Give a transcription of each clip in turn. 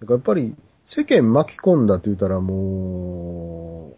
だからやっぱり世間巻き込んだって言ったらも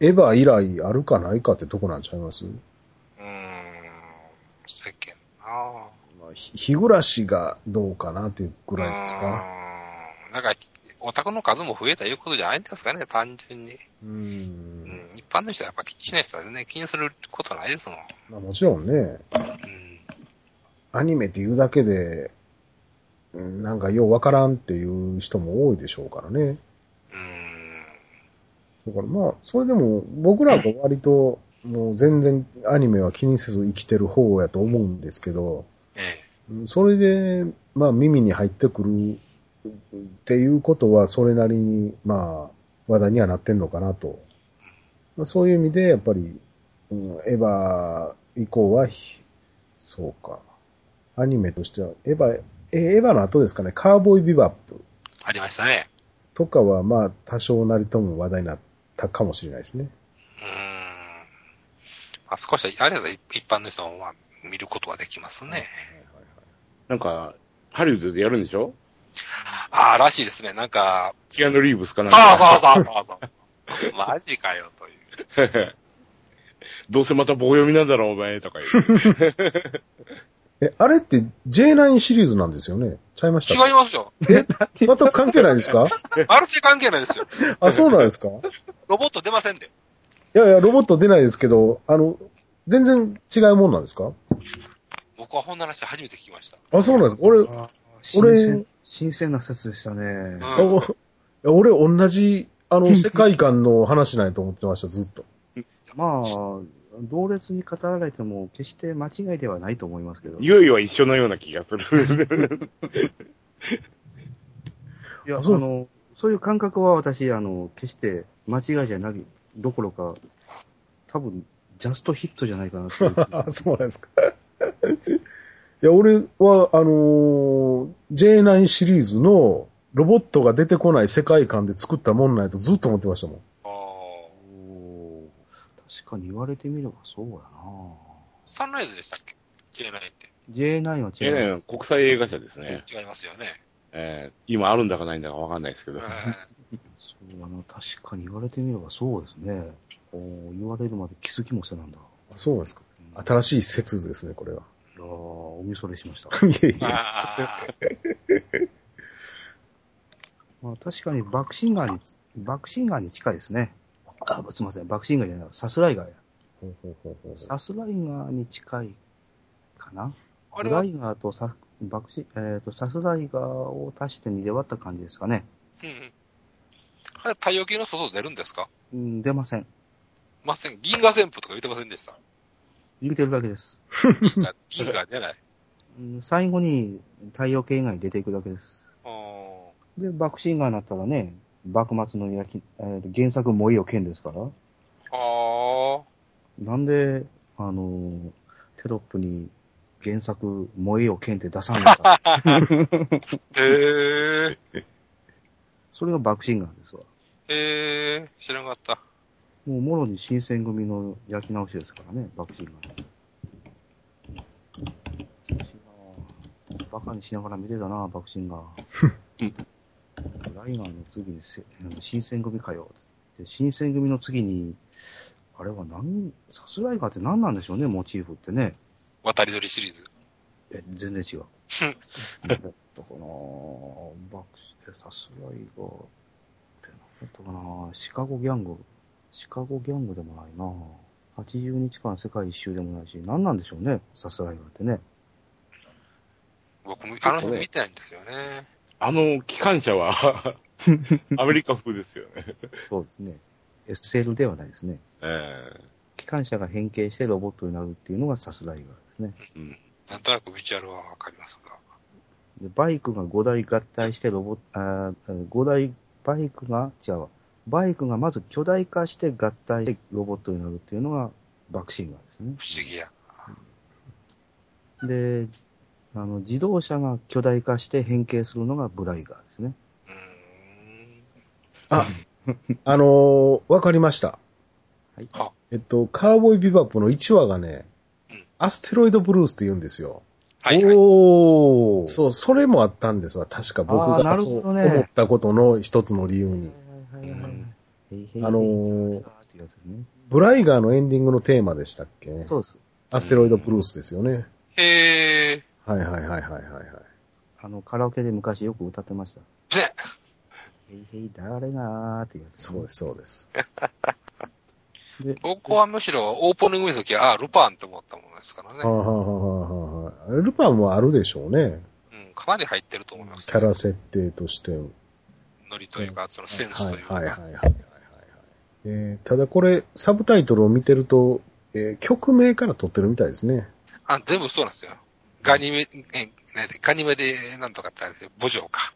う、エヴァ以来あるかないかってとこなんちゃいます？うーん。世間なまあ、ひ日暮らしがどうかなっていうぐらいですか？うーん。なんか、オタクの数も増えたいうことじゃないんですかね、単純に。う。うんん。一般の人はやっぱ気にしない人はね、気にすることないですもん。まあもちろんね、うん。アニメって言うだけで、うんなんかようわからんっていう人も多いでしょうからね。うん。だからまあ、それでも僕らが割ともう全然アニメは気にせず生きてる方やと思うんですけど、それで、まあ耳に入ってくるっていうことはそれなりに、まあ話題にはなってんのかなと。まあ、そういう意味でやっぱり、うん、エヴァ以降はひ、そうか。アニメとしては、エヴァ、えエヴァの後ですかね、カーボーイビバップありましたね。とかはまあ多少なりとも話題になったかもしれないですね。うーん。まあ、少し、あれだと一一般の人もまあ見ることはできますね。なんか、ハリウッドでやるんでしょ？ああ、らしいですね。なんか、キアヌ・リーブスかなんそうか。そうそうそうそう。マジかよ、という。どうせまた棒読みなんだろ、お前、とか言う。え、あれって J9 シリーズなんですよね？ちゃいました？違いますよ。え、また関係ないですか？まるで関係ないですよ。あ、そうなんですか？いロボット出ませんで。やいや、ロボット出ないですけど、あの、全然違うもんなんですか？僕は本の話初めて聞きました。あ、そうなんですか？俺、俺鮮、新鮮な説でしたね。うんあおいや俺同じ、あの、世界観の話ないと思ってました、ずっと。まあ、同列に語られても決して間違いではないと思いますけど。いよいよは一緒のような気がする。いや、そうの、そういう感覚は私、あの、決して間違いじゃないどころか、多分、ジャストヒットじゃないかなというあ そうなんですか。いや、俺は、あのー J9 シリーズのロボットが出てこない世界観で作ったもんなんやとずっと思ってましたもん。かに言われてみればそうやなサンライズでしたっけ ?J9 って。J9 は違えう。え国際映画社ですね。違いますよね。えー今あるんだかないんだかわかんないですけど。そうだな、確かに言われてみればそうですね。おー言われるまで気づきもせなんだ。そうなんですか。うん新しい説ですね、これは。いやーおみそれしました。いやいや。あ まあ、確かにバックシンガーに、バックシンガーに近いですね。あ、すいません、バックシンガーじゃない、サスライガーや。ほうほうほうほうサスライガーに近いかな？あれライガーとサバックシ、えっ、と、サスライガーを足して2で割った感じですかね。うんうん。あれ、太陽系の外出るんですか？うん、出ません。ません。銀河旋風とか言ってませんでした？言うてるだけです。銀河、銀河出ない。うん、最後に太陽系以外に出ていくだけです。あーで、バックシンガーになったらね、幕末の焼き、えー原作燃えよ剣ですから。あなんで、あのーテロップに原作燃えよ剣って出さんのか。ー。へえ。それがバックシンガーですわ。へえ。知らなかった。もう、もろに新選組の焼き直しですからね、バクシンが。バカにしながら見てたな、バクシンが。ライガーの次にせ新選組かよ。で新選組の次に、あれは何、サスライガーって何なんでしょうね、モチーフってね。渡り鳥シリーズ。え、全然違う。だったかなバクシえサスライガーって何だったかなシカゴギャング。シカゴギャングでもないな80日間世界一周でもないし、何なんでしょうね、サスライガーってね。僕も、あの辺見てないんですよね。あの機関車は、アメリカ風ですよね。そうですね。SL ではないですね。え機関車が変形してロボットになるっていうのがサスライガーですね。えうん。なんとなくビジュアルはわかりますが。でバイクが5台合体してロボット、あー5台、バイクが、違うわ。バイクがまず巨大化して合体してロボットになるっていうのがバクシンガーですね。不思議や。で、あの、自動車が巨大化して変形するのがブライガーですね。あ、あのーわかりました。はい。はえっと、カーボーイビバップの1話がねうん、アステロイドブルースって言うんですよ。はいはい。おー。そう、それもあったんですわ。確か僕あーなるがそうほどね思ったことの一つの理由に。はいはいはいはい。へいへいあのーってやつね。ブライガーのエンディングのテーマでしたっけ？そうです。アステロイドブルースですよね。へえ。はいはいはいはいはいはい。あの、カラオケで昔よく歌ってました。ね。へいへい、誰がーってやつ。そうです、そうです。で僕はむしろオープニング見たときは、あ、ルパンって思ったものですからね。はあ、はあはあはあはあ、ルパンもあるでしょうね。うん、かなり入ってると思います、キャラ設定として。ノリというか、そのセンスはいというか。はいはいはいはいはい。えーただこれ、サブタイトルを見てると、えー曲名から撮ってるみたいですね。あ、全部そうなんですよ。ガニメ、え、なんでガニメでなんとかってあれで、母女か。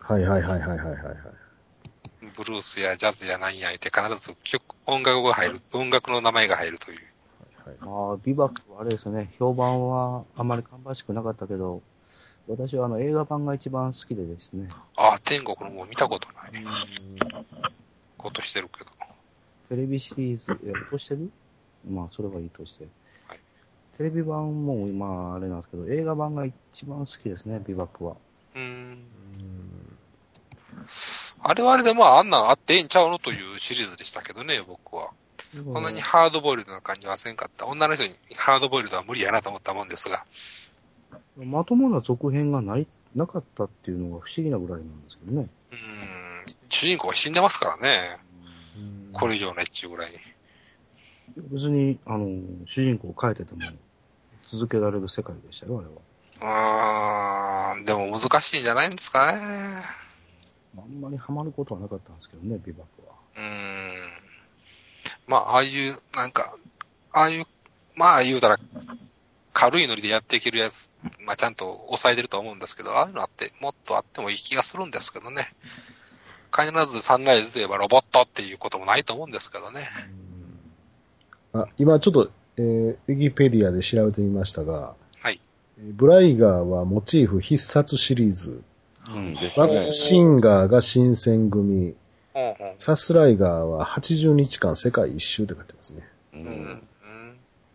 はいはいはいはいはいはいはい。ブルースやジャズやなんやいて必ず曲、音楽が入る、音楽の名前が入るという。まあ、ビバックはあれですよね。評判はあまり芳しくなかったけど、私はあの映画版が一番好きでですね。あ、天国のもう見たことないことしてるけど。テレビシリーズ、え、落としてる？まあ、それはいいとして。はいテレビ版も、まあ、あれなんですけど、映画版が一番好きですね、ビバックは。うーん。あれはあれでまああんなんあってええんちゃうのというシリーズでしたけどね、僕は。こんなにハードボイルドな感じはせんかった。女の人にハードボイルドは無理やなと思ったもんですが。まともな続編がない、なかったっていうのが不思議なぐらいなんですけどね。うーん。主人公が死んでますからね。これ以上ないっちゅうぐらいに。別に、あの、主人公を変えてても、続けられる世界でしたよ、あれは。うーん。でも難しいんじゃないんですかね。あんまりハマることはなかったんですけどね、ビバックは。うーん。まあ、ああいう、なんか、ああいう、まあ言うたら、軽いノリでやっていけるやつ、まあちゃんと抑えてると思うんですけど、ああいうのあって、もっとあってもいい気がするんですけどね。必ずサンライズといえばロボットっていうこともないと思うんですけどね。あ今ちょっと、えー、ウィキペディアで調べてみましたが、はい。えーブライガーはモチーフ必殺シリーズ、うん、ですバねッ。シンガーが新選組。サスライガーは80日間世界一周って書いてますね。ううんん。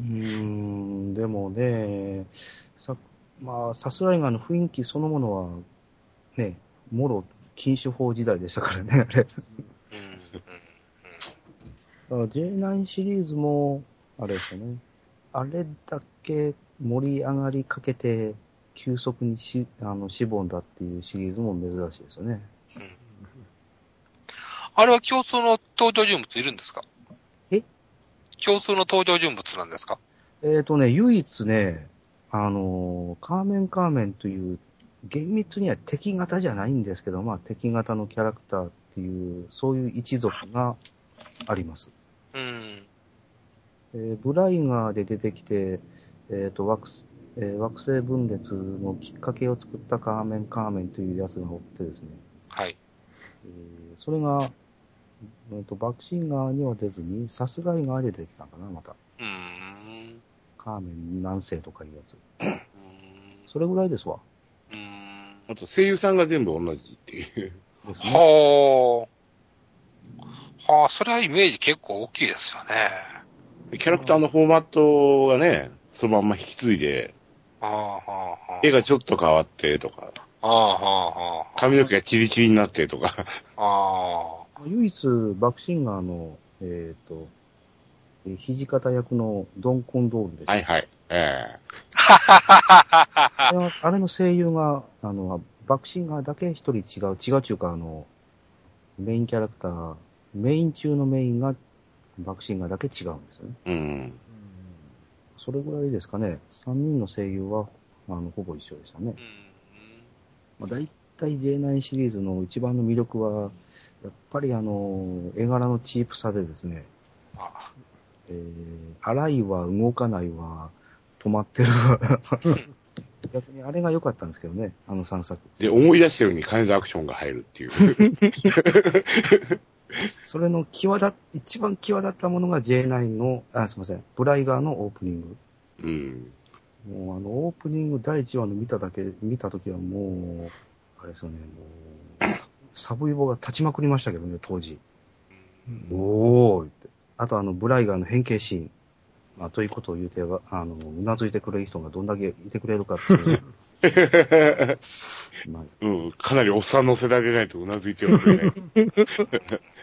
うーん、でもね、さ、まあ、さすらいがの雰囲気そのものは、ね、もろ禁酒法時代でしたからね、あれ。だかうん。うん。ら J9 シリーズも、あれですよね。あれだけ盛り上がりかけて、急速にし、あの、しぼんだっていうシリーズも珍しいですよね。うん。あれは共通の登場人物いるんですか？え？共通の登場人物なんですか？えっ、ー、とね、唯一ね、あのーカーメンカーメンという、厳密には敵型じゃないんですけど、まあ敵型のキャラクターっていう、そういう一族があります。うん。えーブライガーで出てきて、えっ、と惑星、えー惑星分裂のきっかけを作ったカーメンカーメンというやつがおってですね、はい。えーそれが、えーと、バクシンガーには出ずに、サスライガーで出てきたのかな、また。うーん。カーメン南西とかいうやつ。うーん。それぐらいですわ。うーん。あと声優さんが全部同じっていう。ですね。はあ。はあ、それはイメージ結構大きいですよね。キャラクターのフォーマットがね、そのまんま引き継いで。絵がちょっと変わってとか。髪の毛がチリチリになってとか。ああ。唯一、バクシンガーの、えっ、と、えー土方役のドン・コンドールでした。はいはい。えあれはあれの声優が、あの、バクシンガーだけ一人違う、違うっていうか、あの、メインキャラクター、メイン中のメインが、バクシンガーだけ違うんですよね。えうん。それぐらいですかね。三人の声優は、あの、ほぼ一緒でしたねう。ん。まあ、大体 J9 シリーズの一番の魅力は、やっぱりあの、絵柄のチープさでですね、あえー、荒いは動かないは止まってるわ。逆にあれが良かったんですけどね、あの3作。で、思い出したように金田アクションが入るっていう。それの際立っ、一番際立ったものが J9 の、あ、すいません、ブライガーのオープニング。うん。もうあの、オープニング第1話の見ただけ、見たときはもう、あれですよね、もう、サブイボが立ちまくりましたけどね、当時。うんおーいって。あとあの、ブライガーの変形シーン。まあ、ということを言うては、あの、うなずいてくれる人がどんだけいてくれるかっていう。まあ、うん、かなりおっさんの世代でないとうなずいてはくれない。